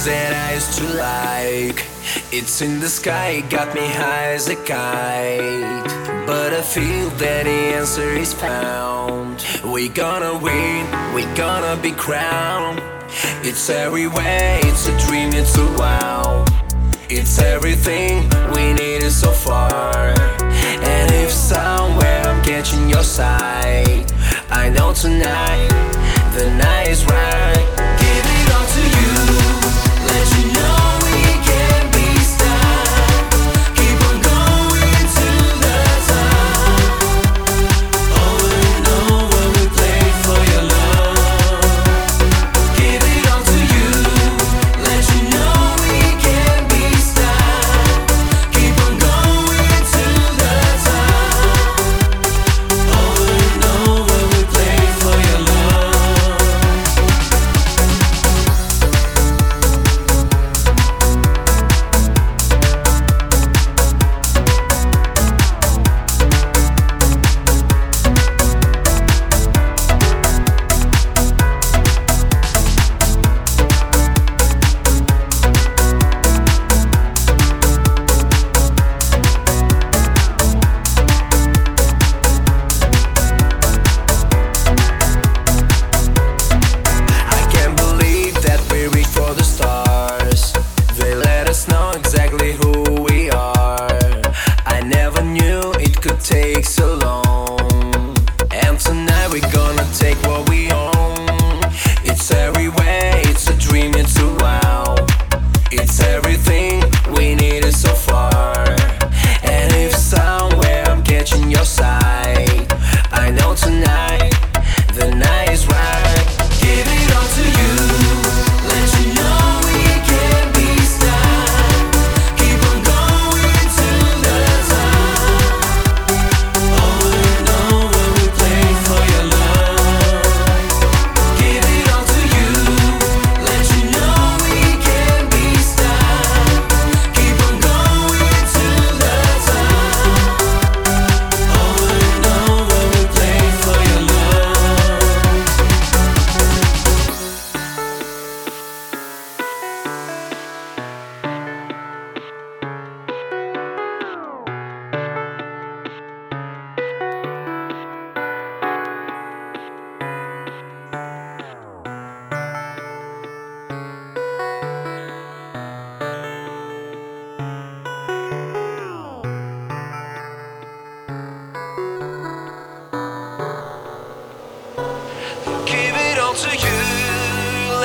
things that I used to like. It's in the sky, got me high as a kite. But I feel that the answer is found. We gonna win, we gonna be crowned. It's everywhere, it's a dream, it's a wow. It's everything we needed so far.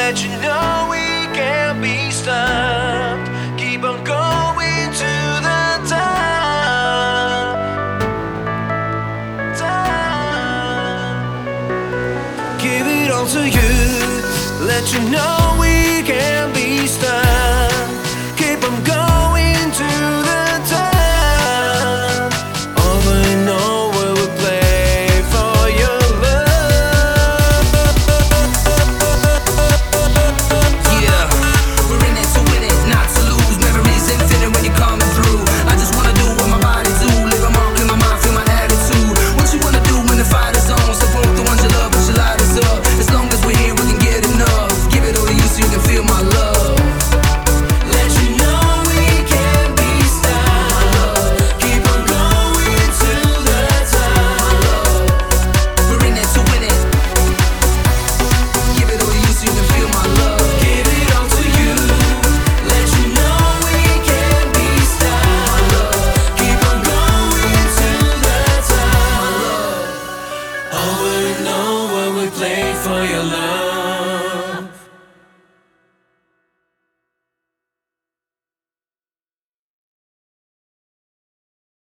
let you know we can't be stopped. Keep on going to the top. top. Give it all to you, let you know we can't.